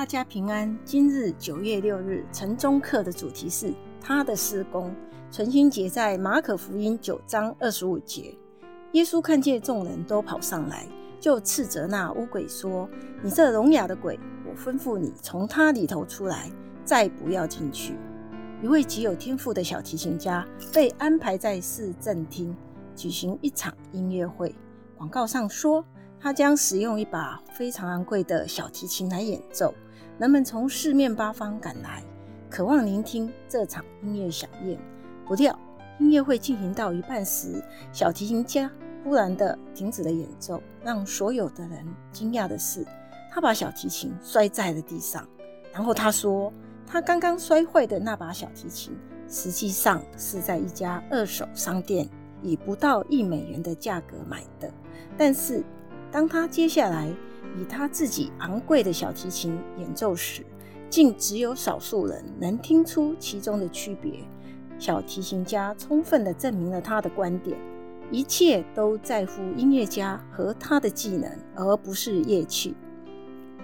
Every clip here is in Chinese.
大家平安。今日九月六日，晨钟课的主题是他的施工。存心节在马可福音九章二十五节，耶稣看见众人都跑上来，就斥责那乌鬼说：“你这聋哑的鬼，我吩咐你从他里头出来，再不要进去。”一位极有天赋的小提琴家被安排在市政厅举行一场音乐会，广告上说。他将使用一把非常昂贵的小提琴来演奏，人们从四面八方赶来，渴望聆听这场音乐饗宴。不料，音乐会进行到一半时，小提琴家忽然的停止了演奏。让所有的人惊讶的是，他把小提琴摔在了地上。然后他说，他刚刚摔坏的那把小提琴，实际上是在一家二手商店以不到一美元的价格买的，但是。当他接下来以他自己昂贵的小提琴演奏时，竟只有少数人能听出其中的区别。小提琴家充分地证明了他的观点：一切都在乎音乐家和他的技能，而不是乐器。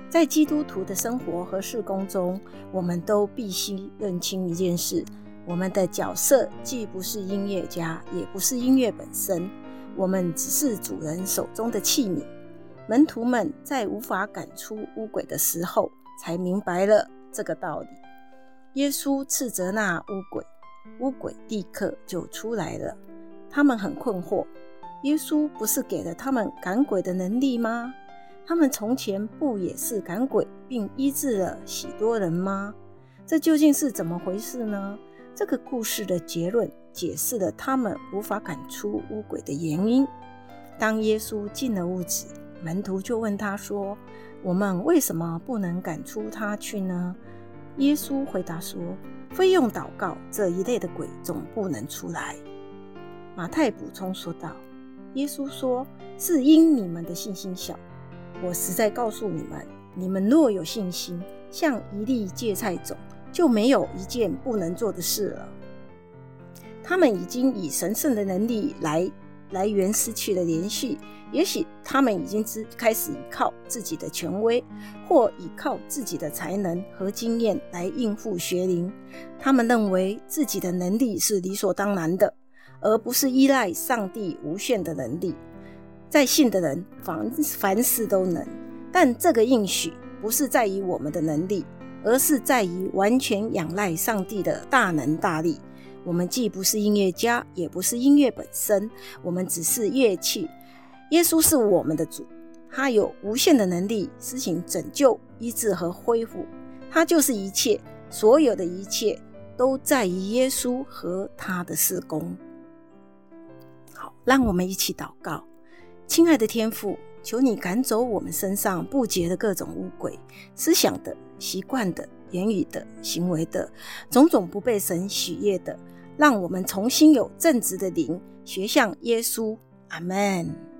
在基督徒的生活和事工中，我们都必须认清一件事：我们的角色既不是音乐家，也不是音乐本身，我们只是主人手中的器皿。门徒们在无法赶出乌鬼的时候，才明白了这个道理。耶稣斥责那乌鬼，乌鬼立刻就出来了。他们很困惑：耶稣不是给了他们赶鬼的能力吗？他们从前不也是赶鬼并医治了许多人吗？这究竟是怎么回事呢？这个故事的结论解释了他们无法赶出乌鬼的原因。当耶稣进了屋子，门徒就问他说：“我们为什么不能赶出他去呢？”耶稣回答说：“非用祷告，这一类的鬼总不能出来。”马太补充说道：“耶稣说，是因你们的信心小。我实在告诉你们，你们若有信心，像一粒芥菜种，就没有一件不能做的事了。”他们已经以神圣的能力来。来源失去了联系，也许他们已经知开始依靠自己的权威，或依靠自己的才能和经验来应付学灵。他们认为自己的能力是理所当然的，而不是依赖上帝无限的能力。在信的人凡凡事都能，但这个应许不是在于我们的能力，而是在于完全仰赖上帝的大能大力。我们既不是音乐家，也不是音乐本身，我们只是乐器。耶稣是我们的主，他有无限的能力施行拯救、医治和恢复。他就是一切，所有的一切都在于耶稣和他的事工。好，让我们一起祷告，亲爱的天父，求你赶走我们身上不洁的各种污鬼，思想的、习惯的、言语的、行为的，种种不被神喜悦的。让我们重新有正直的灵，学像耶稣。阿门。